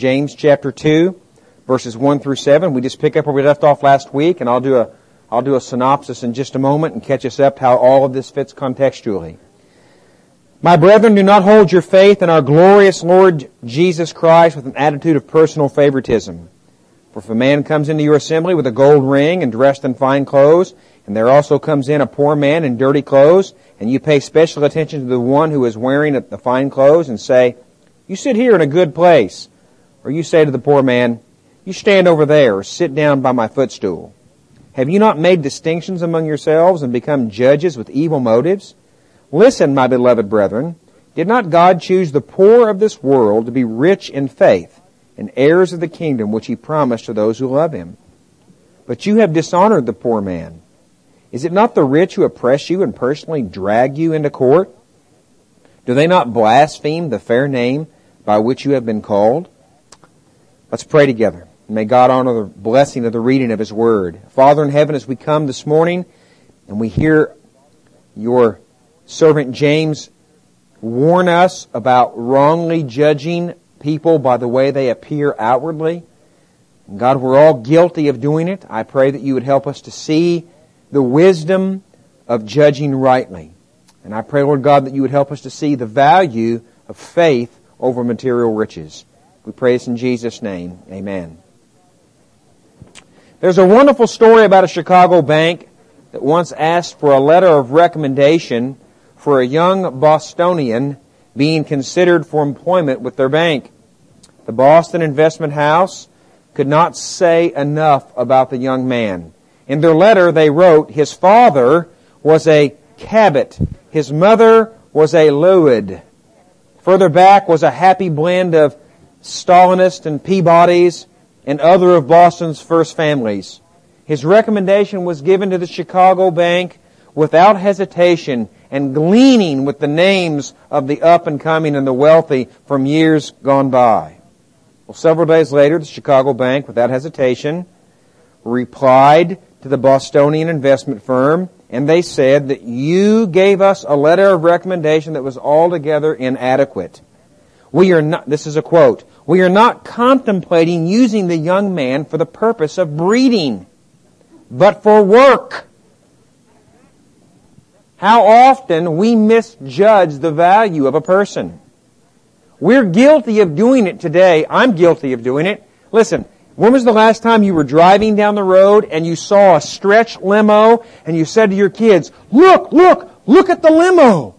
James chapter 2, verses 1 through 7. We just pick up where we left off last week, and I'll do a, I'll do a synopsis in just a moment and catch us up how all of this fits contextually. My brethren, do not hold your faith in our glorious Lord Jesus Christ with an attitude of personal favoritism. For if a man comes into your assembly with a gold ring and dressed in fine clothes, and there also comes in a poor man in dirty clothes, and you pay special attention to the one who is wearing the fine clothes and say, You sit here in a good place. Or you say to the poor man, You stand over there, or sit down by my footstool. Have you not made distinctions among yourselves and become judges with evil motives? Listen, my beloved brethren, did not God choose the poor of this world to be rich in faith and heirs of the kingdom which he promised to those who love him? But you have dishonored the poor man. Is it not the rich who oppress you and personally drag you into court? Do they not blaspheme the fair name by which you have been called? Let's pray together. May God honor the blessing of the reading of His Word. Father in heaven, as we come this morning and we hear your servant James warn us about wrongly judging people by the way they appear outwardly. God, we're all guilty of doing it. I pray that you would help us to see the wisdom of judging rightly. And I pray, Lord God, that you would help us to see the value of faith over material riches. We pray this in Jesus' name. Amen. There's a wonderful story about a Chicago bank that once asked for a letter of recommendation for a young Bostonian being considered for employment with their bank. The Boston Investment House could not say enough about the young man. In their letter, they wrote, his father was a Cabot. His mother was a Lowell. Further back was a happy blend of Saltonstalls and Peabody's, and other of Boston's first families. His recommendation was given to the Chicago Bank without hesitation and gleaning with the names of the up and coming and the wealthy from years gone by. Well, several days later, the Chicago Bank, without hesitation, replied to the Bostonian investment firm, and they said that you gave us a letter of recommendation that was altogether inadequate. We are not, this is a quote, we are not contemplating using the young man for the purpose of breeding, but for work. How often we misjudge the value of a person. We're guilty of doing it today. I'm guilty of doing it. Listen, when was the last time you were driving down the road and you saw a stretch limo and you said to your kids, look, look, look at the limo?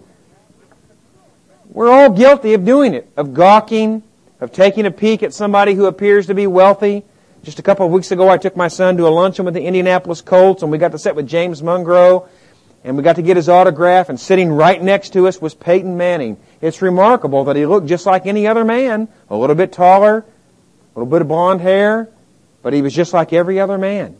We're all guilty of doing it, of gawking, of taking a peek at somebody who appears to be wealthy. Just a couple of weeks ago, I took my son to a luncheon with the Indianapolis Colts, and we got to sit with James Mungro, and we got to get his autograph, and sitting right next to us was Peyton Manning. It's remarkable that he looked just like any other man, a little bit taller, a little bit of blonde hair, but he was just like every other man.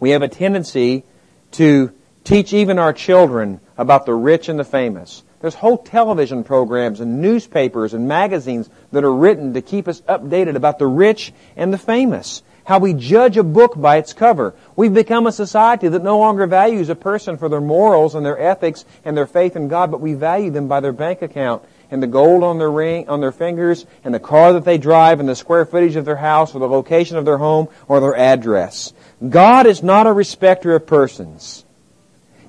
We have a tendency to teach even our children about the rich and the famous. There's whole television programs and newspapers and magazines that are written to keep us updated about the rich and the famous. How we judge a book by its cover. We've become a society that no longer values a person for their morals and their ethics and their faith in God, but we value them by their bank account and the gold on their ring, on their fingers and the car that they drive and the square footage of their house or the location of their home or their address. God is not a respecter of persons.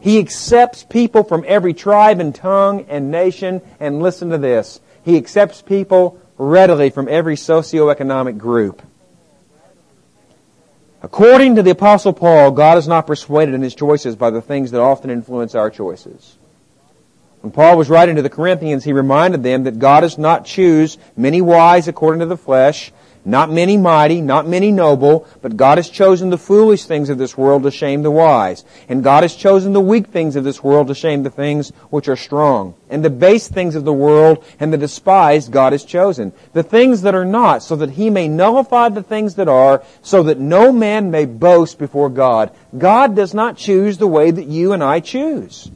He accepts people from every tribe and tongue and nation, and listen to this. He accepts people readily from every socioeconomic group. According to the apostle Paul, God is not persuaded in his choices by the things that often influence our choices. When Paul was writing to the Corinthians, he reminded them that God does not choose many wise according to the flesh, not many mighty, not many noble, but God has chosen the foolish things of this world to shame the wise. And God has chosen the weak things of this world to shame the things which are strong. And the base things of the world and the despised God has chosen. The things that are not, so that he may nullify the things that are, so that no man may boast before God. God does not choose the way that you and I choose.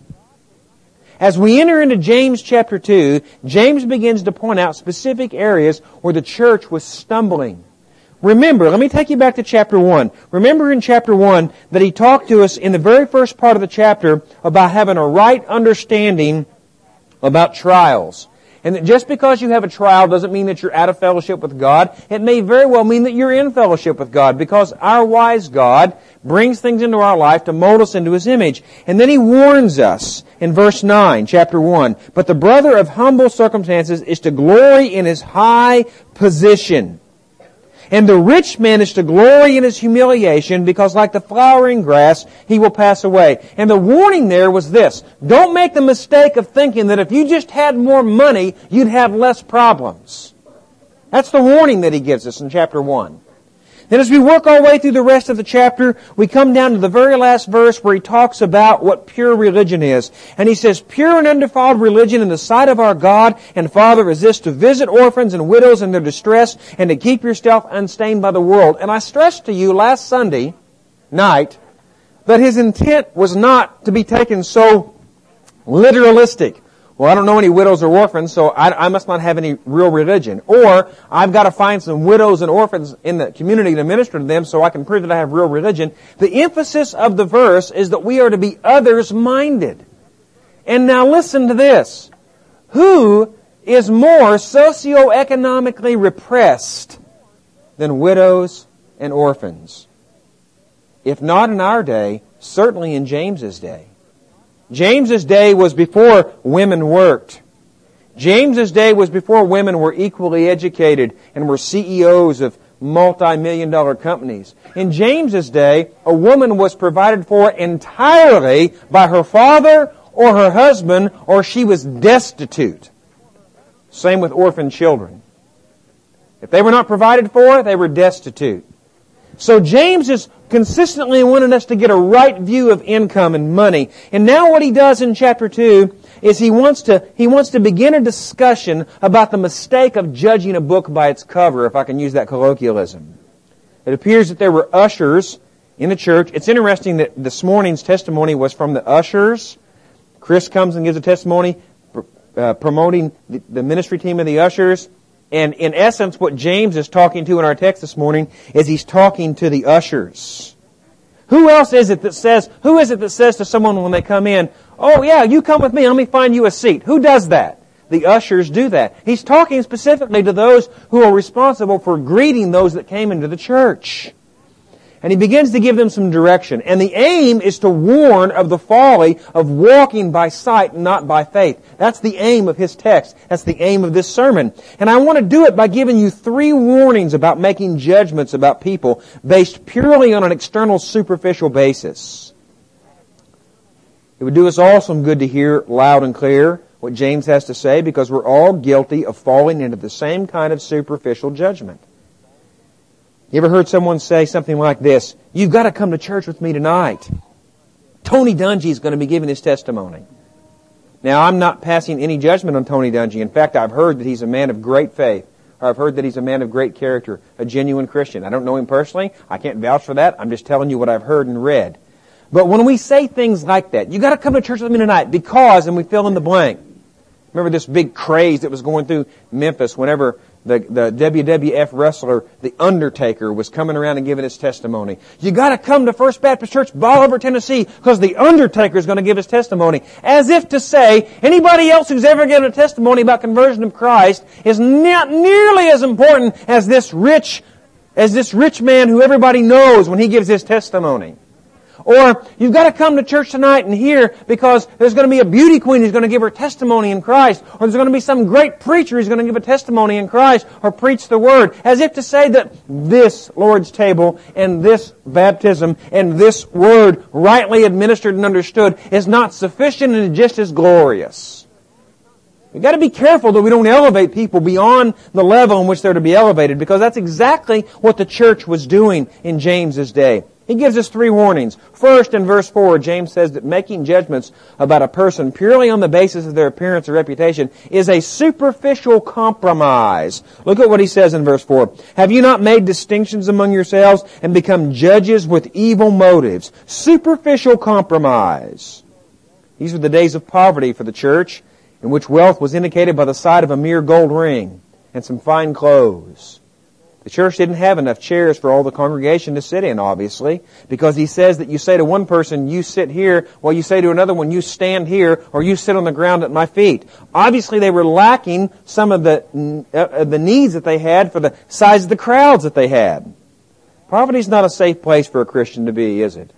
As we enter into James chapter 2, James begins to point out specific areas where the church was stumbling. Remember, let me take you back to chapter 1. Remember in chapter 1 that he talked to us in the very first part of the chapter about having a right understanding about trials. And that just because you have a trial doesn't mean that you're out of fellowship with God. It may very well mean that you're in fellowship with God because our wise God brings things into our life to mold us into His image. And then He warns us in verse 9, chapter 1, But the brother of humble circumstances is to glory in his high position. And the rich man is to glory in his humiliation because like the flowering grass, he will pass away. And the warning there was this. Don't make the mistake of thinking that if you just had more money, you'd have less problems. That's the warning that he gives us in chapter 1. Then as we work our way through the rest of the chapter, we come down to the very last verse where he talks about what pure religion is. And he says, pure and undefiled religion in the sight of our God and Father is this to visit orphans and widows in their distress and to keep yourself unstained by the world. And I stressed to you last Sunday night that his intent was not to be taken so literalistic. Well, I don't know any widows or orphans, so I, I, must not have any real religion. Or, I've got to find some widows and orphans in the community to minister to them so I can prove that I have real religion. The emphasis of the verse is that we are to be others-minded. And now listen to this. Who is more socioeconomically repressed than widows and orphans? If not in our day, certainly in James's day. James's day was before women worked. James's day was before women were equally educated and were CEOs of multi-million dollar companies. In James's day, a woman was provided for entirely by her father or her husband or she was destitute. Same with orphan children. If they were not provided for, they were destitute. So James is consistently wanting us to get a right view of income and money. And now what he does in chapter 2 is he wants to, he wants to begin a discussion about the mistake of judging a book by its cover, if I can use that colloquialism. It appears that there were ushers in the church. It's interesting that this morning's testimony was from the ushers. Chris comes and gives a testimony uh, promoting the, the ministry team of the ushers. And in essence, what James is talking to in our text this morning is he's talking to the ushers. Who else is it that says, who is it that says to someone when they come in, oh yeah, you come with me, let me find you a seat. Who does that? The ushers do that. He's talking specifically to those who are responsible for greeting those that came into the church. And he begins to give them some direction. And the aim is to warn of the folly of walking by sight and not by faith. That's the aim of his text. That's the aim of this sermon. And I want to do it by giving you three warnings about making judgments about people based purely on an external superficial basis. It would do us all some good to hear loud and clear what James has to say because we're all guilty of falling into the same kind of superficial judgment. You ever heard someone say something like this? You've got to come to church with me tonight. Tony Dungy is going to be giving his testimony. Now, I'm not passing any judgment on Tony Dungy. In fact, I've heard that he's a man of great faith. Or I've heard that he's a man of great character, a genuine Christian. I don't know him personally. I can't vouch for that. I'm just telling you what I've heard and read. But when we say things like that, you've gotta come to church with me tonight because, and we fill in the blank. Remember this big craze that was going through Memphis whenever the, the WWF wrestler, The Undertaker, was coming around and giving his testimony. You gotta come to First Baptist Church, Bolivar, Tennessee, because The Undertaker is to give his testimony. As if to say, anybody else who's ever given a testimony about conversion of Christ is not nearly as important as this rich, as this rich man who everybody knows when he gives his testimony. Or you've got to come to church tonight and hear because there's going to be a beauty queen who's going to give her testimony in Christ. Or there's going to be some great preacher who's going to give a testimony in Christ or preach the Word. As if to say that this Lord's table and this baptism and this Word rightly administered and understood is not sufficient and just as glorious. We've got to be careful that we don't elevate people beyond the level in which they're to be elevated because that's exactly what the church was doing in James's day. He gives us three warnings. First, in verse 4, James says that making judgments about a person purely on the basis of their appearance or reputation is a superficial compromise. Look at what he says in verse 4. Have you not made distinctions among yourselves and become judges with evil motives? Superficial compromise. These were the days of poverty for the church, in which wealth was indicated by the sight of a mere gold ring and some fine clothes. The church didn't have enough chairs for all the congregation to sit in, obviously, because he says that you say to one person, you sit here, while you say to another one, you stand here, or you sit on the ground at my feet. Obviously, they were lacking some of the, uh, the needs that they had for the size of the crowds that they had. Poverty is not a safe place for a Christian to be, is it?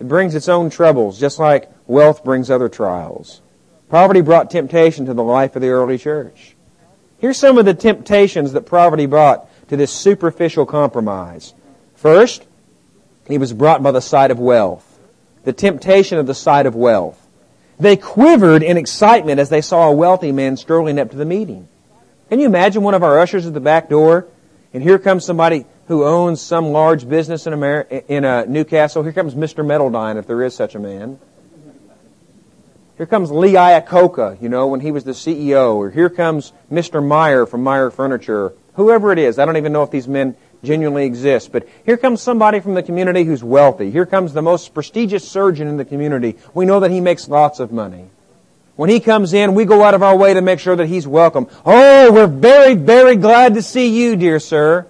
It brings its own troubles, just like wealth brings other trials. Poverty brought temptation to the life of the early church. Here's some of the temptations that poverty brought to this superficial compromise. First, he was brought by the sight of wealth. The temptation of the sight of wealth. They quivered in excitement as they saw a wealthy man strolling up to the meeting. Can you imagine one of our ushers at the back door, and here comes somebody who owns some large business in, America, in uh, Newcastle. Here comes Mr. Meadowdine, if there is such a man. Here comes Lee Iacocca, you know, when he was the CEO, or here comes Mr. Meyer from Meyer Furniture, whoever it is. I don't even know if these men genuinely exist, but here comes somebody from the community who's wealthy. Here comes the most prestigious surgeon in the community. We know that he makes lots of money. When he comes in, we go out of our way to make sure that he's welcome. Oh, we're very, very glad to see you, dear sir.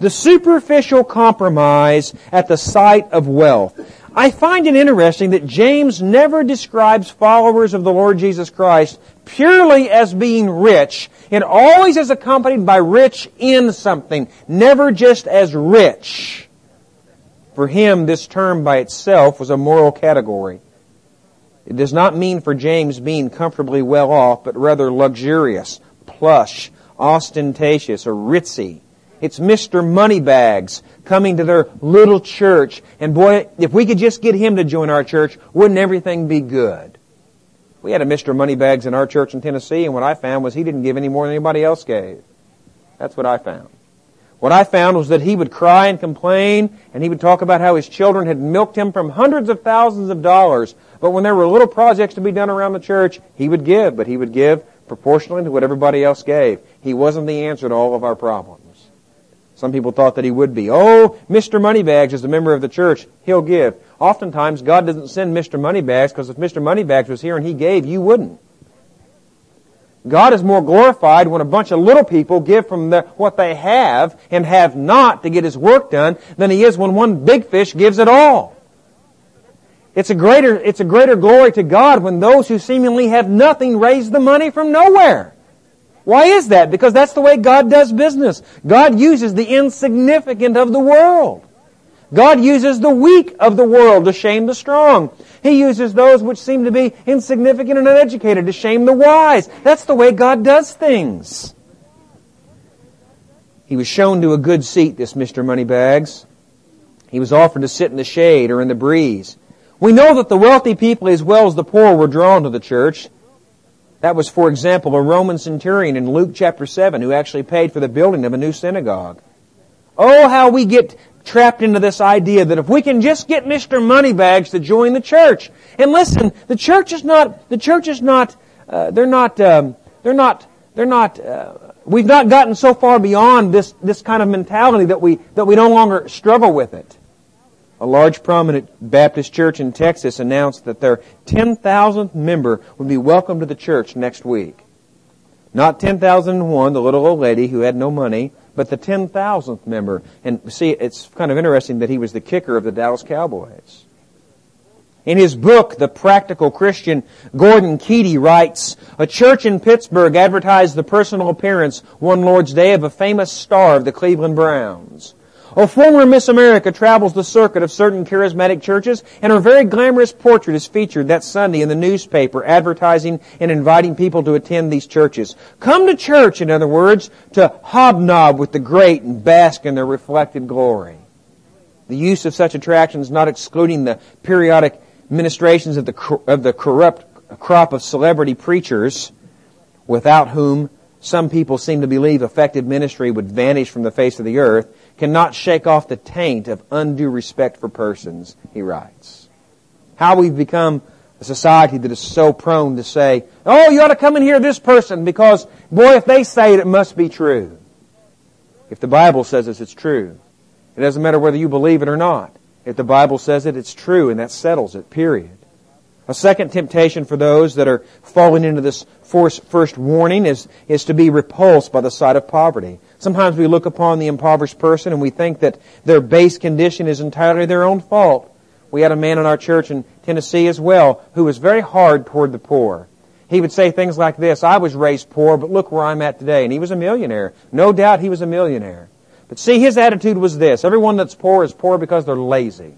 The superficial compromise at the sight of wealth. I find it interesting that James never describes followers of the Lord Jesus Christ purely as being rich. It always is accompanied by rich in something, never just as rich. For him, this term by itself was a moral category. It does not mean for James being comfortably well off, but rather luxurious, plush, ostentatious, or ritzy. It's Mr. Moneybags coming to their little church. And boy, if we could just get him to join our church, wouldn't everything be good? We had a Mr. Moneybags in our church in Tennessee, and what I found was he didn't give any more than anybody else gave. That's what I found. What I found was that he would cry and complain, and he would talk about how his children had milked him from hundreds of thousands of dollars. But when there were little projects to be done around the church, he would give, but he would give proportionally to what everybody else gave. He wasn't the answer to all of our problems. Some people thought that he would be. Oh, Mr. Moneybags is a member of the church. He'll give. Oftentimes, God doesn't send Mr. Moneybags because if Mr. Moneybags was here and he gave, you wouldn't. God is more glorified when a bunch of little people give from the, what they have and have not to get His work done than He is when one big fish gives it all. It's a greater, it's a greater glory to God when those who seemingly have nothing raise the money from nowhere. Why is that? Because that's the way God does business. God uses the insignificant of the world. God uses the weak of the world to shame the strong. He uses those which seem to be insignificant and uneducated to shame the wise. That's the way God does things. He was shown to a good seat, this Mr. Moneybags. He was offered to sit in the shade or in the breeze. We know that the wealthy people as well as the poor were drawn to the church. That was, for example, a Roman centurion in Luke chapter 7 who actually paid for the building of a new synagogue. Oh, how we get trapped into this idea that if we can just get Mr. Moneybags to join the church. And listen, the church is not, the church is not, uh, they're not, um, they're not, they're not, uh, we've not gotten so far beyond this, this kind of mentality that we, that we no longer struggle with it a large prominent Baptist church in Texas announced that their 10,000th member would be welcomed to the church next week. Not 10,001, the little old lady who had no money, but the 10,000th member. And see, it's kind of interesting that he was the kicker of the Dallas Cowboys. In his book, The Practical Christian, Gordon Keddie writes, A church in Pittsburgh advertised the personal appearance one Lord's Day of a famous star of the Cleveland Browns. A former Miss America travels the circuit of certain charismatic churches, and her very glamorous portrait is featured that Sunday in the newspaper, advertising and inviting people to attend these churches. Come to church, in other words, to hobnob with the great and bask in their reflected glory. The use of such attractions not excluding the periodic ministrations of the, of the corrupt crop of celebrity preachers, without whom some people seem to believe effective ministry would vanish from the face of the earth, cannot shake off the taint of undue respect for persons, he writes. How we've become a society that is so prone to say, oh, you ought to come and hear this person because, boy, if they say it, it must be true. If the Bible says it, it's true. It doesn't matter whether you believe it or not. If the Bible says it, it's true, and that settles it, period. A second temptation for those that are falling into this first warning is, is to be repulsed by the sight of poverty. Sometimes we look upon the impoverished person and we think that their base condition is entirely their own fault. We had a man in our church in Tennessee as well who was very hard toward the poor. He would say things like this, I was raised poor, but look where I'm at today. And he was a millionaire. No doubt he was a millionaire. But see, his attitude was this. Everyone that's poor is poor because they're lazy.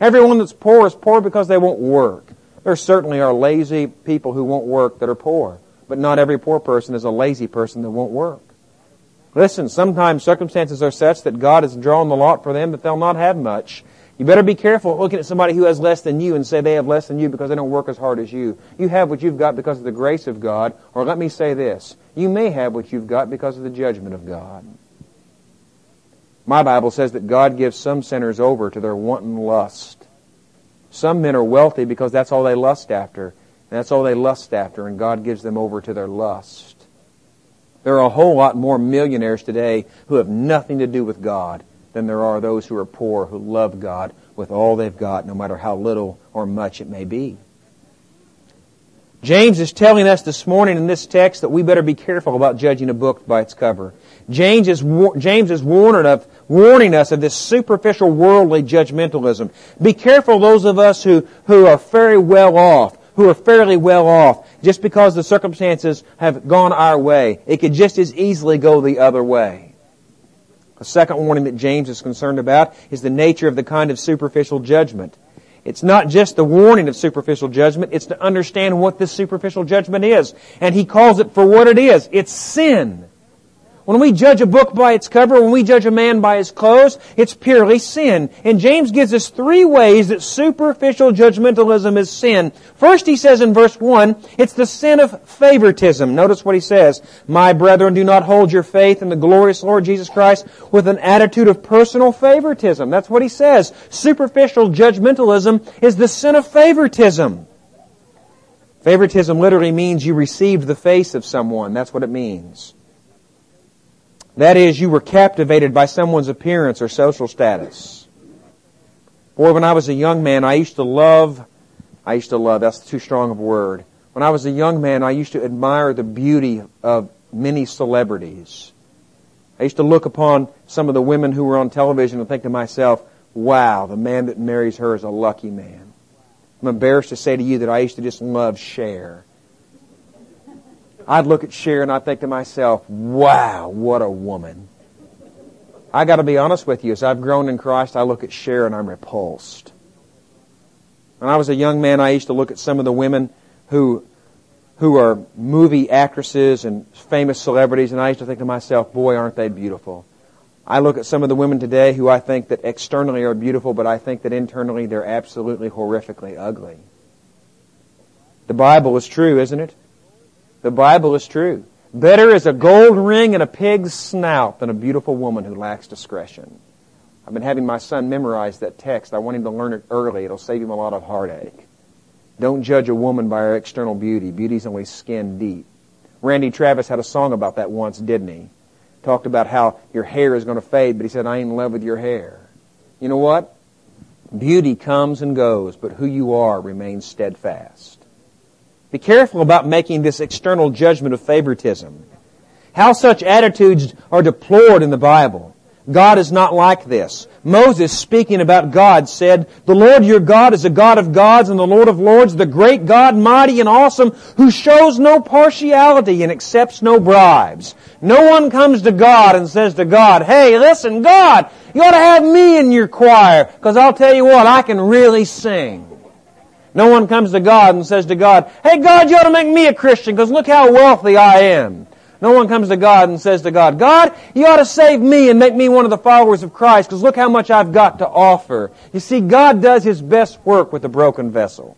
Everyone that's poor is poor because they won't work. There certainly are lazy people who won't work that are poor. But not every poor person is a lazy person that won't work. Listen, sometimes circumstances are such that God has drawn the lot for them that they'll not have much. You better be careful looking at somebody who has less than you and say they have less than you because they don't work as hard as you. You have what you've got because of the grace of God, or let me say this, you may have what you've got because of the judgment of God. My Bible says that God gives some sinners over to their wanton lust. Some men are wealthy because that's all they lust after. And that's all they lust after, and God gives them over to their lust. There are a whole lot more millionaires today who have nothing to do with God than there are those who are poor who love God with all they've got, no matter how little or much it may be. James is telling us this morning in this text that we better be careful about judging a book by its cover. James is, James is warning, of, warning us of this superficial worldly judgmentalism. Be careful those of us who, who are very well off, who are fairly well off, just because the circumstances have gone our way. It could just as easily go the other way. A second warning that James is concerned about is the nature of the kind of superficial judgment. It's not just the warning of superficial judgment, it's to understand what this superficial judgment is. And he calls it for what it is. It's sin. When we judge a book by its cover, when we judge a man by his clothes, it's purely sin. And James gives us three ways that superficial judgmentalism is sin. First, he says in verse 1, it's the sin of favoritism. Notice what he says. My brethren, do not hold your faith in the glorious Lord Jesus Christ with an attitude of personal favoritism. That's what he says. Superficial judgmentalism is the sin of favoritism. Favoritism literally means you received the face of someone. That's what it means. That is, you were captivated by someone's appearance or social status. Boy, when I was a young man, I used to love, I used to love, that's too strong of a word. When I was a young man, I used to admire the beauty of many celebrities. I used to look upon some of the women who were on television and think to myself, wow, the man that marries her is a lucky man. I'm embarrassed to say to you that I used to just love Cher. I'd look at Cher and I'd think to myself, wow, what a woman. I got to be honest with you. As I've grown in Christ, I look at Cher and I'm repulsed. When I was a young man, I used to look at some of the women who, who are movie actresses and famous celebrities, and I used to think to myself, boy, aren't they beautiful. I look at some of the women today who I think that externally are beautiful, but I think that internally they're absolutely horrifically ugly. The Bible is true, isn't it? The Bible is true. Better is a gold ring in a pig's snout than a beautiful woman who lacks discretion. I've been having my son memorize that text. I want him to learn it early. It'll save him a lot of heartache. Don't judge a woman by her external beauty. Beauty's only skin deep. Randy Travis had a song about that once, didn't he? Talked about how your hair is going to fade, but he said, I ain't in love with your hair. You know what? Beauty comes and goes, but who you are remains steadfast. Be careful about making this external judgment of favoritism. How such attitudes are deplored in the Bible. God is not like this. Moses, speaking about God, said, The Lord your God is a God of gods and the Lord of lords, the great God, mighty and awesome, who shows no partiality and accepts no bribes. No one comes to God and says to God, Hey, listen, God, you ought to have me in your choir, because I'll tell you what, I can really sing. No one comes to God and says to God, Hey God, you ought to make me a Christian because look how wealthy I am. No one comes to God and says to God, God, you ought to save me and make me one of the followers of Christ because look how much I've got to offer. You see, God does His best work with the broken vessel.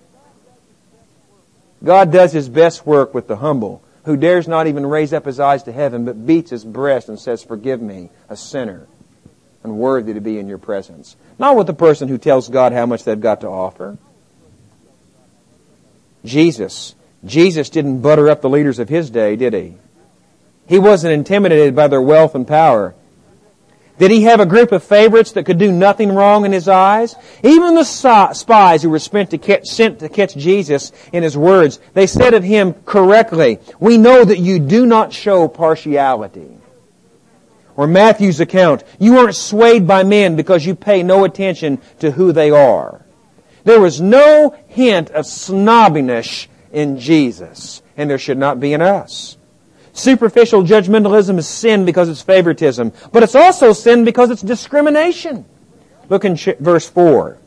God does His best work with the humble who dares not even raise up his eyes to heaven but beats his breast and says, forgive me, a sinner, unworthy to be in your presence. Not with the person who tells God how much they've got to offer. Jesus. Jesus didn't butter up the leaders of his day, did he? He wasn't intimidated by their wealth and power. Did he have a group of favorites that could do nothing wrong in his eyes? Even the spies who were sent to, catch, sent to catch Jesus in his words, they said of him correctly, we know that you do not show partiality. Or Matthew's account, you aren't swayed by men because you pay no attention to who they are. There was no hint of snobbiness in Jesus, and there should not be in us. Superficial judgmentalism is sin because it's favoritism, but it's also sin because it's discrimination. Look in verse 4.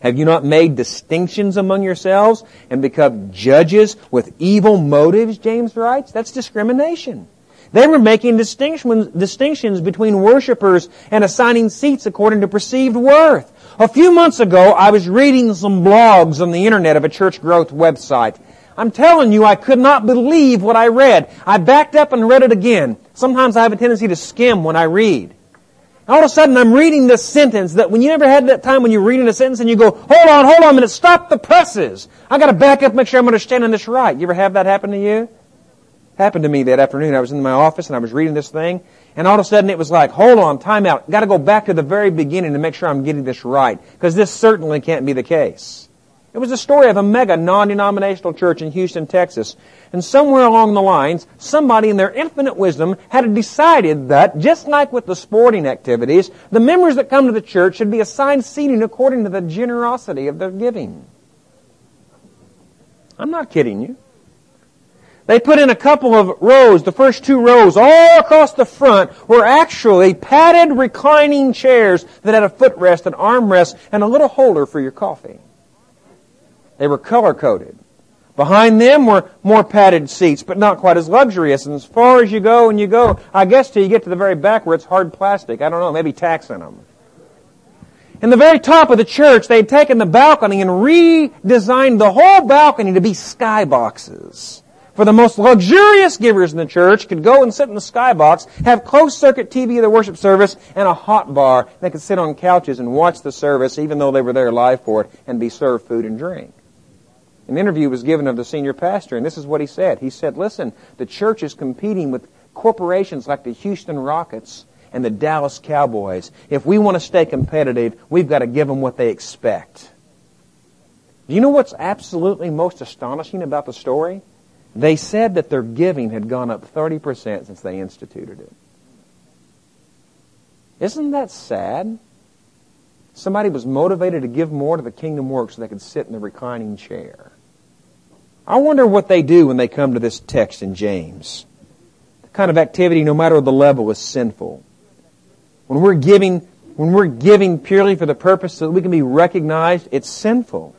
Have you not made distinctions among yourselves and become judges with evil motives, James writes? That's discrimination. They were making distinctions, distinctions between worshipers and assigning seats according to perceived worth. A few months ago, I was reading some blogs on the internet of a church growth website. I'm telling you, I could not believe what I read. I backed up and read it again. Sometimes I have a tendency to skim when I read. All of a sudden, I'm reading this sentence that when you ever had that time when you're reading a sentence and you go, hold on, hold on a minute, stop the presses. I gotta back up, make sure I'm understanding this right. You ever have that happen to you? Happened to me that afternoon. I was in my office and I was reading this thing, and all of a sudden it was like, hold on, time out. Gotta go back to the very beginning to make sure I'm getting this right. Because this certainly can't be the case. It was the story of a mega non-denominational church in Houston, Texas. And somewhere along the lines, somebody in their infinite wisdom had decided that, just like with the sporting activities, the members that come to the church should be assigned seating according to the generosity of their giving. I'm not kidding you. They put in a couple of rows, the first two rows, all across the front were actually padded reclining chairs that had a footrest, an armrest, and a little holder for your coffee. They were color coded. Behind them were more padded seats, but not quite as luxurious. And as far as you go and you go, I guess till you get to the very back where it's hard plastic. I don't know, maybe tax in them. In the very top of the church, they had taken the balcony and redesigned the whole balcony to be skyboxes. For the most luxurious givers in the church could go and sit in the skybox, have closed circuit TV of the worship service, and a hot bar. They could sit on couches and watch the service, even though they were there live for it, and be served food and drink. An interview was given of the senior pastor, and this is what he said. He said, listen, the church is competing with corporations like the Houston Rockets and the Dallas Cowboys. If we want to stay competitive, we've got to give them what they expect. Do you know what's absolutely most astonishing about the story? They said that their giving had gone up 30% since they instituted it. Isn't that sad? Somebody was motivated to give more to the kingdom work so they could sit in the reclining chair. I wonder what they do when they come to this text in James. The kind of activity, no matter the level, is sinful. When we're giving, when we're giving purely for the purpose so that we can be recognized, it's sinful.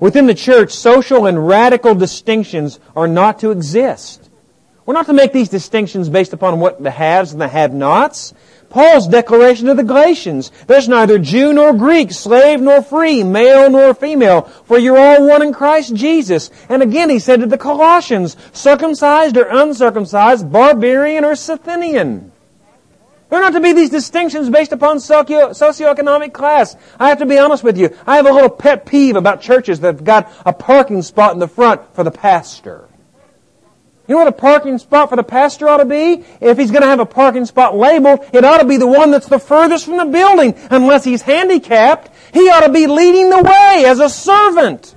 Within the church, social and radical distinctions are not to exist. We're not to make these distinctions based upon what the haves and the have-nots. Paul's declaration to the Galatians, there's neither Jew nor Greek, slave nor free, male nor female, for you're all one in Christ Jesus. And again he said to the Colossians, circumcised or uncircumcised, barbarian or Scythian. There are not to be these distinctions based upon socio- socioeconomic class. I have to be honest with you. I have a little pet peeve about churches that have got a parking spot in the front for the pastor. You know what a parking spot for the pastor ought to be? If he's going to have a parking spot labeled, it ought to be the one that's the furthest from the building. Unless he's handicapped, he ought to be leading the way as a servant.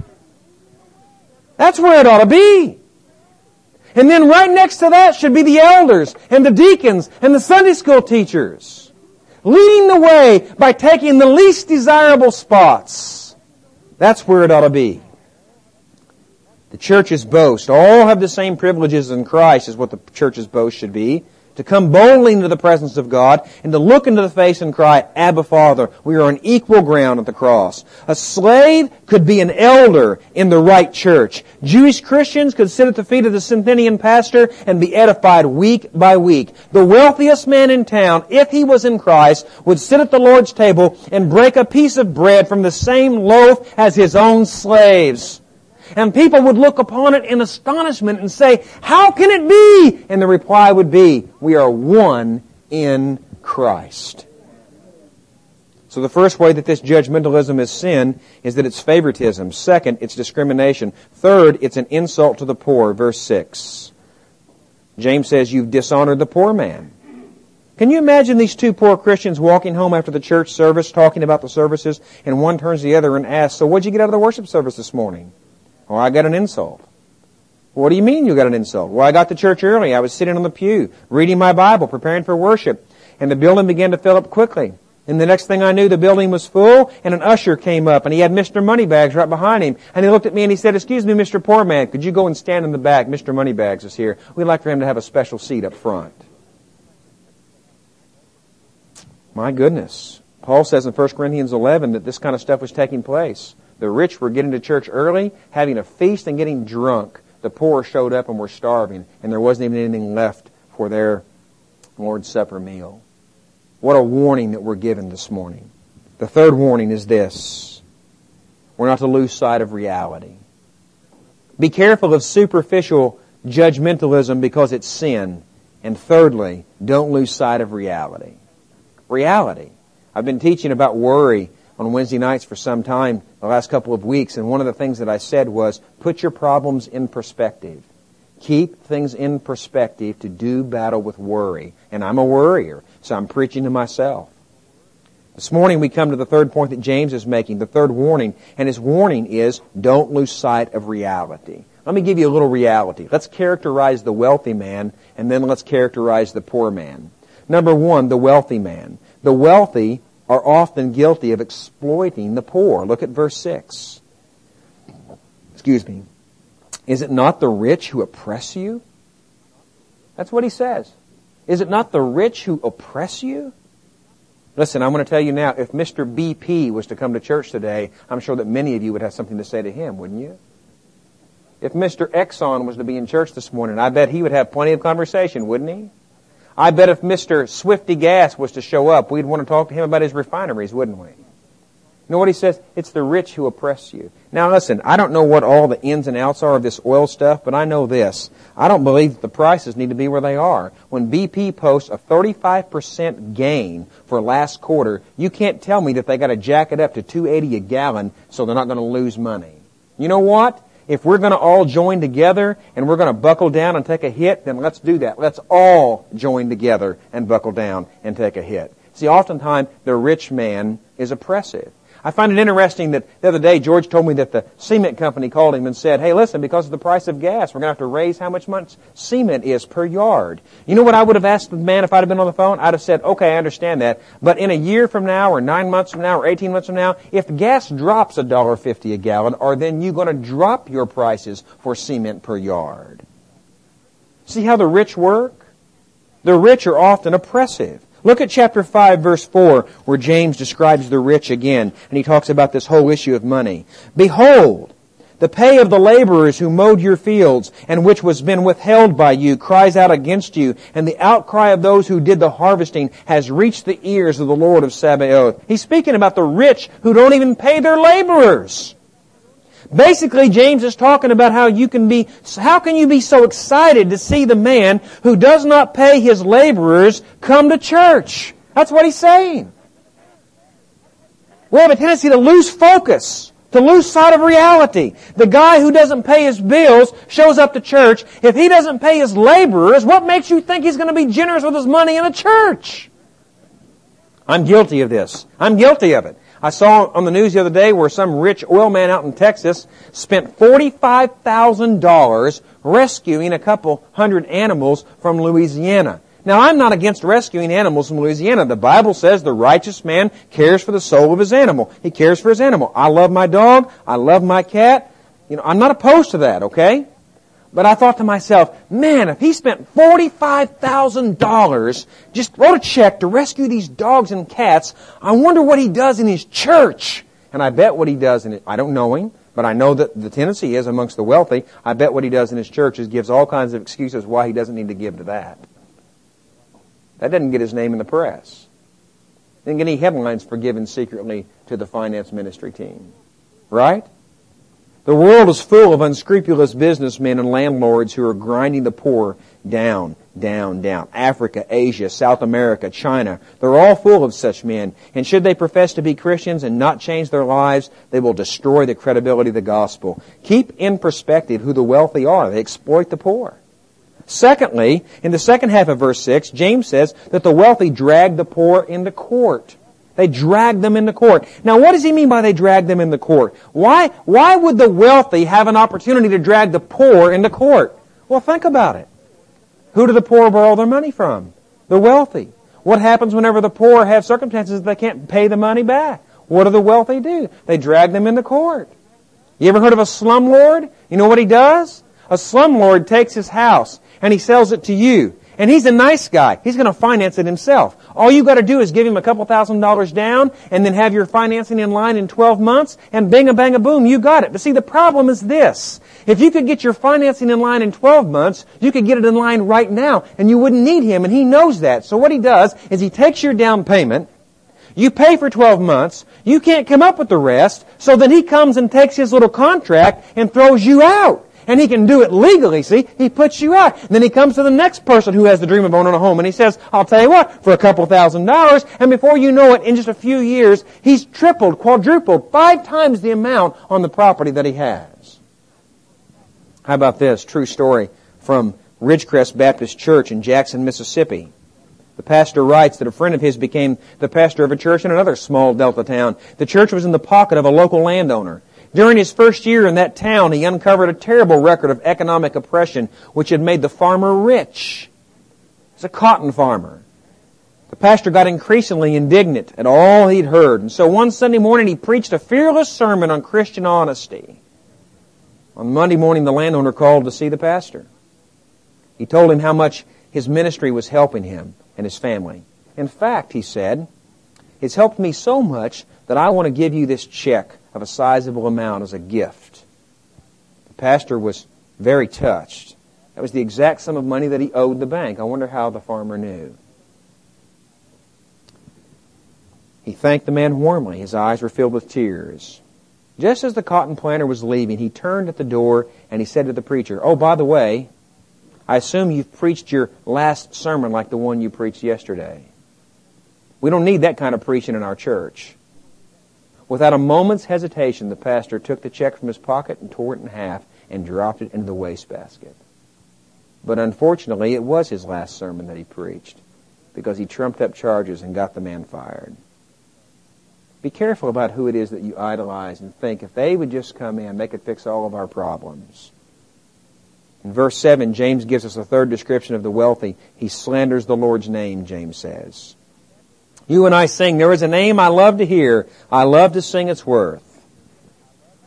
That's where it ought to be. And then right next to that should be the elders and the deacons and the Sunday school teachers. Leading the way by taking the least desirable spots. That's where it ought to be. The church's boast, all have the same privileges in Christ is what the church's boast should be. To come boldly into the presence of God and to look into the face and cry, Abba Father, we are on equal ground at the cross. A slave could be an elder in the right church. Jewish Christians could sit at the feet of the Scythian pastor and be edified week by week. The wealthiest man in town, if he was in Christ, would sit at the Lord's table and break a piece of bread from the same loaf as his own slaves. And people would look upon it in astonishment and say, how can it be? And the reply would be, we are one in Christ. So the first way that this judgmentalism is sin is that it's favoritism. Second, it's discrimination. Third, it's an insult to the poor. Verse 6. James says, you've dishonored the poor man. Can you imagine these two poor Christians walking home after the church service, talking about the services, and one turns to the other and asks, so what'd you get out of the worship service this morning? Or I got an insult. What do you mean you got an insult? Well, I got to church early. I was sitting on the pew, reading my Bible, preparing for worship, and the building began to fill up quickly. And the next thing I knew, the building was full, and an usher came up, and he had Mr. Moneybags right behind him. And he looked at me and he said, excuse me, Mr. Poor Man, could you go and stand in the back? Mr. Moneybags is here. We'd like for him to have a special seat up front. My goodness. Paul says in 1 Corinthians 11 that this kind of stuff was taking place. The rich were getting to church early, having a feast and getting drunk. The poor showed up and were starving, and there wasn't even anything left for their Lord's Supper meal. What a warning that we're given this morning. The third warning is this. We're not to lose sight of reality. Be careful of superficial judgmentalism because it's sin. And thirdly, don't lose sight of reality. Reality. I've been teaching about worry on Wednesday nights for some time, the last couple of weeks, and one of the things that I said was, put your problems in perspective. Keep things in perspective to do battle with worry. And I'm a worrier. So I'm preaching to myself. This morning we come to the third point that James is making, the third warning, and his warning is don't lose sight of reality. Let me give you a little reality. Let's characterize the wealthy man, and then let's characterize the poor man. Number one, the wealthy man. The wealthy are often guilty of exploiting the poor. Look at verse 6. Excuse me. Is it not the rich who oppress you? That's what he says. Is it not the rich who oppress you? Listen, I'm going to tell you now, if Mr. BP was to come to church today, I'm sure that many of you would have something to say to him, wouldn't you? If Mr. Exxon was to be in church this morning, I bet he would have plenty of conversation, wouldn't he? I bet if Mr. Swifty Gas was to show up, we'd want to talk to him about his refineries, wouldn't we? You know what he says? It's the rich who oppress you. Now listen, I don't know what all the ins and outs are of this oil stuff, but I know this. I don't believe that the prices need to be where they are. When BP posts a 35% gain for last quarter, you can't tell me that they got to jack it up to 280 a gallon so they're not going to lose money. You know what? If we're going to all join together and we're going to buckle down and take a hit, then let's do that. Let's all join together and buckle down and take a hit. See, oftentimes the rich man is oppressive. I find it interesting that the other day George told me that the cement company called him and said, hey, listen, because of the price of gas, we're going to have to raise how much cement is per yard. You know what I would have asked the man if I'd have been on the phone? I'd have said, okay, I understand that. But in a year from now or nine months from now or 18 months from now, if gas drops a dollar fifty a gallon, are then you going to drop your prices for cement per yard? See how the rich work? The rich are often oppressive. Look at chapter 5 verse 4 where James describes the rich again and he talks about this whole issue of money. Behold, the pay of the laborers who mowed your fields and which was been withheld by you cries out against you and the outcry of those who did the harvesting has reached the ears of the Lord of Sabaoth. He's speaking about the rich who don't even pay their laborers. Basically, James is talking about how you can be, how can you be so excited to see the man who does not pay his laborers come to church? That's what he's saying. We have a tendency to lose focus, to lose sight of reality. The guy who doesn't pay his bills shows up to church. If he doesn't pay his laborers, what makes you think he's going to be generous with his money in a church? I'm guilty of this. I'm guilty of it. I saw on the news the other day where some rich oil man out in Texas spent $45,000 rescuing a couple hundred animals from Louisiana. Now, I'm not against rescuing animals from Louisiana. The Bible says the righteous man cares for the soul of his animal. He cares for his animal. I love my dog. I love my cat. You know, I'm not opposed to that, okay? But I thought to myself, man, if he spent $45,000, just wrote a check to rescue these dogs and cats, I wonder what he does in his church. And I bet what he does in it, I don't know him, but I know that the tendency is amongst the wealthy, I bet what he does in his church is gives all kinds of excuses why he doesn't need to give to that. That doesn't get his name in the press. Didn't get any headlines for giving secretly to the finance ministry team. Right? The world is full of unscrupulous businessmen and landlords who are grinding the poor down, down, down. Africa, Asia, South America, China, they're all full of such men. And should they profess to be Christians and not change their lives, they will destroy the credibility of the gospel. Keep in perspective who the wealthy are. They exploit the poor. Secondly, in the second half of verse 6, James says that the wealthy drag the poor into court. They drag them into court. Now what does he mean by they drag them into court? Why, why would the wealthy have an opportunity to drag the poor into court? Well, think about it. Who do the poor borrow their money from? The wealthy. What happens whenever the poor have circumstances they can't pay the money back? What do the wealthy do? They drag them into court. You ever heard of a slumlord? You know what he does? A slumlord takes his house and he sells it to you. And he's a nice guy. He's going to finance it himself. All you got to do is give him a couple thousand dollars down and then have your financing in line in 12 months and bing a bang a boom, you got it. But see, the problem is this. If you could get your financing in line in 12 months, you could get it in line right now and you wouldn't need him and he knows that. So what he does is he takes your down payment, you pay for 12 months, you can't come up with the rest, so then he comes and takes his little contract and throws you out. And he can do it legally, see? He puts you out. And then he comes to the next person who has the dream of owning a home and he says, I'll tell you what, for a couple thousand dollars, and before you know it, in just a few years, he's tripled, quadrupled, five times the amount on the property that he has. How about this? True story from Ridgecrest Baptist Church in Jackson, Mississippi. The pastor writes that a friend of his became the pastor of a church in another small Delta town. The church was in the pocket of a local landowner. During his first year in that town, he uncovered a terrible record of economic oppression which had made the farmer rich. He's a cotton farmer. The pastor got increasingly indignant at all he'd heard, and so one Sunday morning he preached a fearless sermon on Christian honesty. On Monday morning, the landowner called to see the pastor. He told him how much his ministry was helping him and his family. In fact, he said, it's helped me so much that I want to give you this check of a sizable amount as a gift. The pastor was very touched. That was the exact sum of money that he owed the bank. I wonder how the farmer knew. He thanked the man warmly. His eyes were filled with tears. Just as the cotton planter was leaving, he turned at the door and he said to the preacher, Oh, by the way, I assume you've preached your last sermon like the one you preached yesterday. We don't need that kind of preaching in our church. Without a moment's hesitation, the pastor took the check from his pocket and tore it in half and dropped it into the wastebasket. But unfortunately, it was his last sermon that he preached because he trumped up charges and got the man fired. Be careful about who it is that you idolize and think if they would just come in, they could fix all of our problems. In verse 7, James gives us a third description of the wealthy. He slanders the Lord's name, James says. You and I sing, there is a name I love to hear. I love to sing its worth.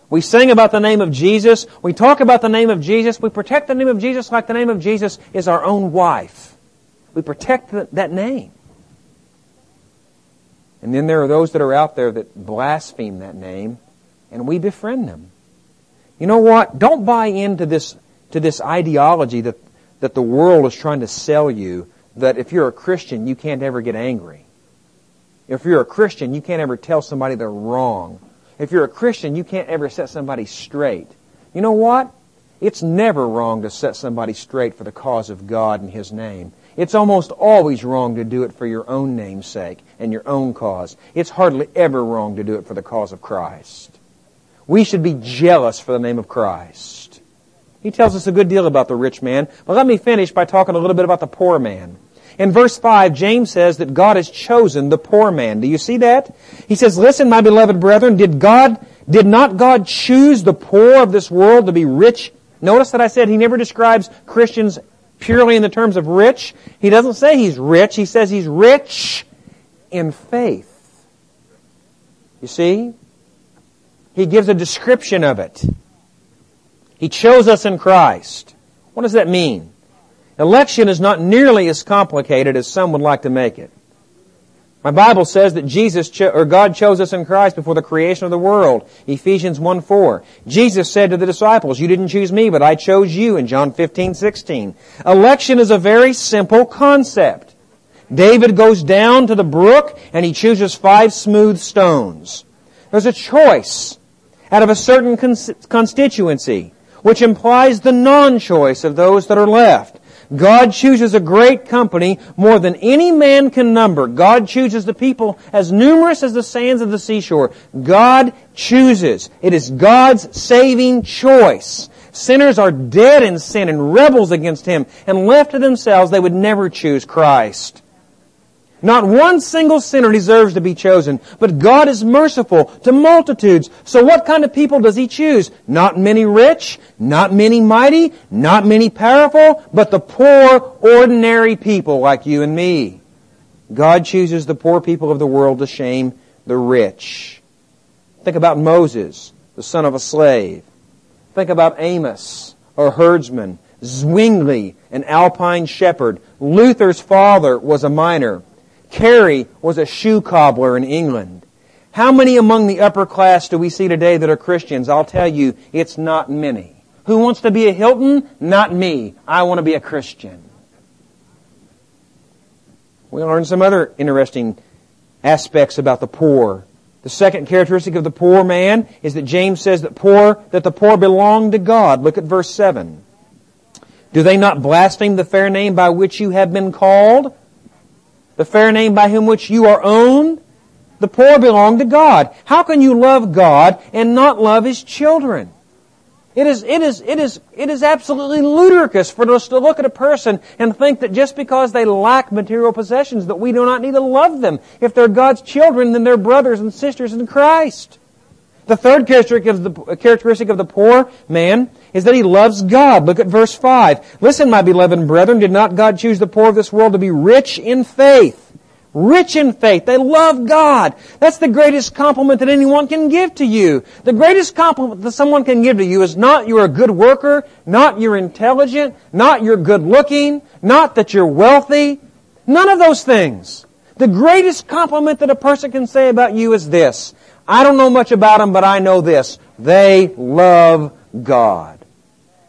We sing about the name of Jesus. We talk about the name of Jesus. We protect the name of Jesus like the name of Jesus is our own wife. We protect the, that name. And then there are those that are out there that blaspheme that name, and we befriend them. You know what? Don't buy into this, to this ideology that, that the world is trying to sell you that if you're a Christian, you can't ever get angry. If you're a Christian, you can't ever tell somebody they're wrong. If you're a Christian, you can't ever set somebody straight. You know what? It's never wrong to set somebody straight for the cause of God and His name. It's almost always wrong to do it for your own name's sake and your own cause. It's hardly ever wrong to do it for the cause of Christ. We should be jealous for the name of Christ. He tells us a good deal about the rich man, but let me finish by talking a little bit about the poor man. In verse 5, James says that God has chosen the poor man. Do you see that? He says, listen, my beloved brethren, did God, did not God choose the poor of this world to be rich? Notice that I said he never describes Christians purely in the terms of rich. He doesn't say he's rich. He says he's rich in faith. You see? He gives a description of it. He chose us in Christ. What does that mean? Election is not nearly as complicated as some would like to make it. My Bible says that Jesus cho- or God chose us in Christ before the creation of the world. Ephesians 1 4. Jesus said to the disciples, You didn't choose me, but I chose you in John 15 16. Election is a very simple concept. David goes down to the brook and he chooses five smooth stones. There's a choice out of a certain constituency, which implies the non-choice of those that are left. God chooses a great company more than any man can number. God chooses the people as numerous as the sands of the seashore. God chooses. It is God's saving choice. Sinners are dead in sin and rebels against Him, and left to themselves, they would never choose Christ. Not one single sinner deserves to be chosen, but God is merciful to multitudes. So what kind of people does He choose? Not many rich, not many mighty, not many powerful, but the poor, ordinary people like you and me. God chooses the poor people of the world to shame the rich. Think about Moses, the son of a slave. Think about Amos, a herdsman. Zwingli, an alpine shepherd. Luther's father was a miner. Carey was a shoe cobbler in England. How many among the upper class do we see today that are Christians? I'll tell you, it's not many. Who wants to be a Hilton? Not me. I want to be a Christian. We learn some other interesting aspects about the poor. The second characteristic of the poor man is that James says that poor, that the poor belong to God. Look at verse 7. Do they not blaspheme the fair name by which you have been called? The fair name by whom which you are owned? The poor belong to God. How can you love God and not love His children? It is, it is, it is, it is absolutely ludicrous for us to look at a person and think that just because they lack material possessions that we do not need to love them. If they're God's children, then they're brothers and sisters in Christ. The third characteristic of the, poor man is that he loves God. Look at verse 5. Listen, my beloved brethren, did not God choose the poor of this world to be rich in faith? Rich in faith. They love God. That's the greatest compliment that anyone can give to you. The greatest compliment that someone can give to you is not you're a good worker, not you're intelligent, not you're good looking, not that you're wealthy. None of those things. The greatest compliment that a person can say about you is this. I don't know much about them, but I know this. They love God.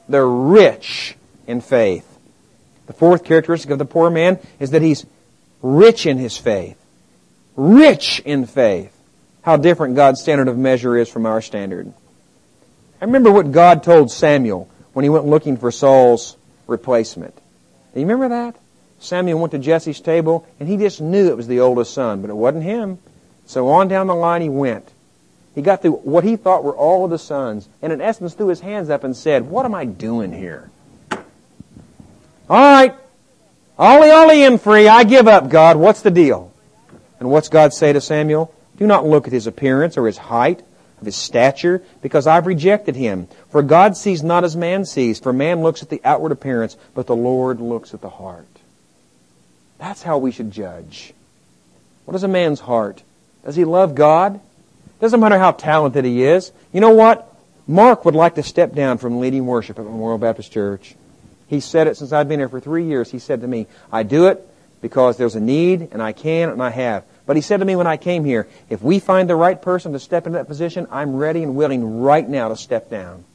They're rich in faith. The fourth characteristic of the poor man is that he's rich in his faith. Rich in faith. How different God's standard of measure is from our standard. I remember what God told Samuel when he went looking for Saul's replacement. Do you remember that? Samuel went to Jesse's table and he just knew it was the oldest son, but it wasn't him. So on down the line he went. He got through what he thought were all of the sons, and in essence threw his hands up and said, What am I doing here? All right, Ollie, Ollie, am free. I give up, God. What's the deal? And what's God say to Samuel? Do not look at his appearance or his height, of his stature, because I've rejected him. For God sees not as man sees, for man looks at the outward appearance, but the Lord looks at the heart. That's how we should judge. What is a man's heart? Does he love God? Doesn't matter how talented he is. You know what? Mark would like to step down from leading worship at Memorial Baptist Church. He said it since I've been here for three years. He said to me, I do it because there's a need and I can and I have. But he said to me when I came here, if we find the right person to step into that position, I'm ready and willing right now to step down.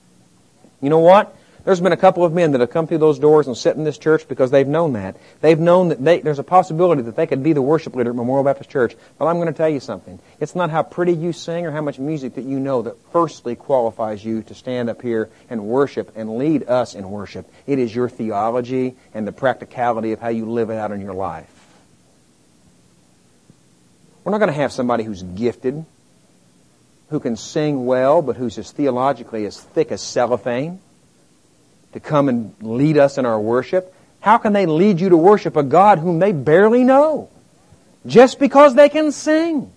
You know what? There's been a couple of men that have come through those doors and sit in this church because they've known that. They've known that they, there's a possibility that they could be the worship leader at Memorial Baptist Church. But I'm going to tell you something. It's not how pretty you sing or how much music that you know that firstly qualifies you to stand up here and worship and lead us in worship. It is your theology and the practicality of how you live it out in your life. We're not going to have somebody who's gifted, who can sing well, but who's as theologically as thick as cellophane to come and lead us in our worship? How can they lead you to worship a God whom they barely know? Just because they can sing.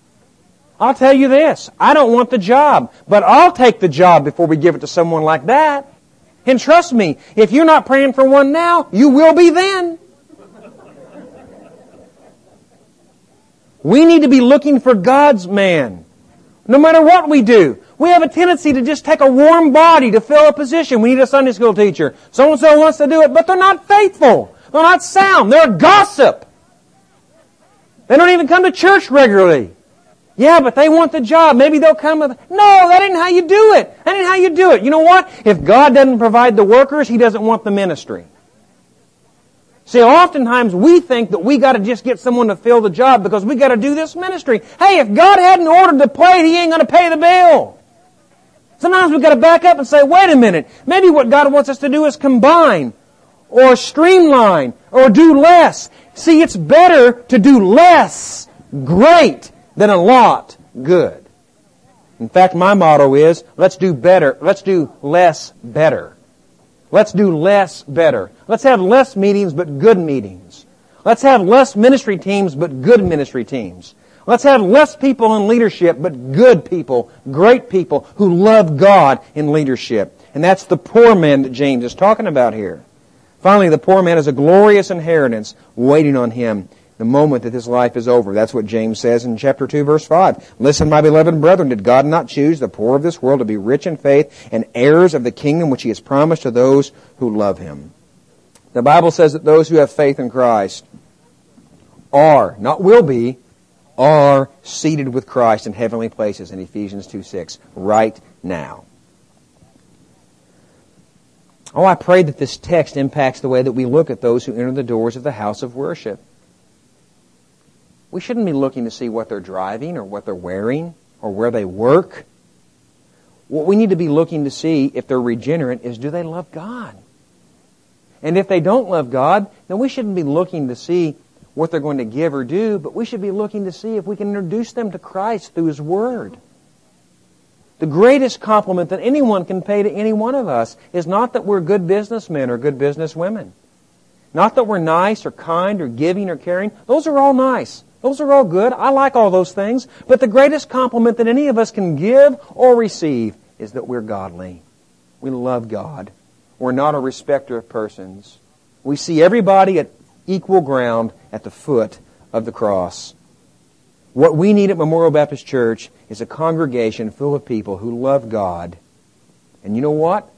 I'll tell you this, I don't want the job, but I'll take the job before we give it to someone like that. And trust me, if you're not praying for one now, you will be then. We need to be looking for God's man. No matter what we do. We have a tendency to just take a warm body to fill a position. We need a Sunday school teacher. So and so wants to do it, but they're not faithful. They're not sound. They're a gossip. They don't even come to church regularly. Yeah, but they want the job. Maybe they'll come with, no, that ain't how you do it. That ain't how you do it. You know what? If God doesn't provide the workers, He doesn't want the ministry. See, oftentimes we think that we gotta just get someone to fill the job because we gotta do this ministry. Hey, if God hadn't ordered the plate, He ain't gonna pay the bill. Sometimes we've got to back up and say, wait a minute, maybe what God wants us to do is combine or streamline or do less. See, it's better to do less great than a lot good. In fact, my motto is, let's do better, let's do less better. Let's do less better. Let's have less meetings, but good meetings. Let's have less ministry teams, but good ministry teams. Let's have less people in leadership, but good people, great people who love God in leadership. And that's the poor man that James is talking about here. Finally, the poor man has a glorious inheritance waiting on him the moment that this life is over. That's what James says in chapter 2 verse 5. Listen, my beloved brethren, did God not choose the poor of this world to be rich in faith and heirs of the kingdom which he has promised to those who love him? The Bible says that those who have faith in Christ are, not will be, are seated with Christ in heavenly places in Ephesians 2 6, right now. Oh, I pray that this text impacts the way that we look at those who enter the doors of the house of worship. We shouldn't be looking to see what they're driving or what they're wearing or where they work. What we need to be looking to see if they're regenerate is do they love God? And if they don't love God, then we shouldn't be looking to see what they're going to give or do, but we should be looking to see if we can introduce them to Christ through His Word. The greatest compliment that anyone can pay to any one of us is not that we're good businessmen or good businesswomen. Not that we're nice or kind or giving or caring. Those are all nice. Those are all good. I like all those things. But the greatest compliment that any of us can give or receive is that we're godly. We love God. We're not a respecter of persons. We see everybody at equal ground at the foot of the cross. What we need at Memorial Baptist Church is a congregation full of people who love God. And you know what?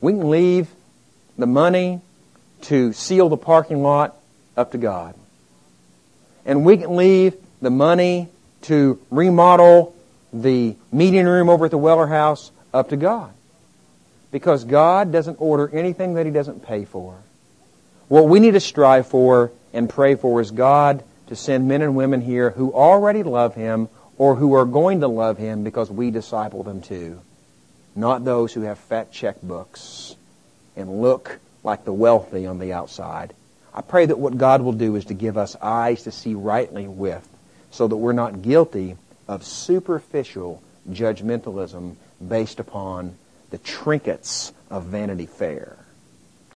We can leave the money to seal the parking lot up to God. And we can leave the money to remodel the meeting room over at the Weller House up to God. Because God doesn't order anything that He doesn't pay for. What we need to strive for and pray for is God to send men and women here who already love Him or who are going to love Him because we disciple them too. Not those who have fat checkbooks and look like the wealthy on the outside. I pray that what God will do is to give us eyes to see rightly with so that we're not guilty of superficial judgmentalism based upon the trinkets of Vanity Fair.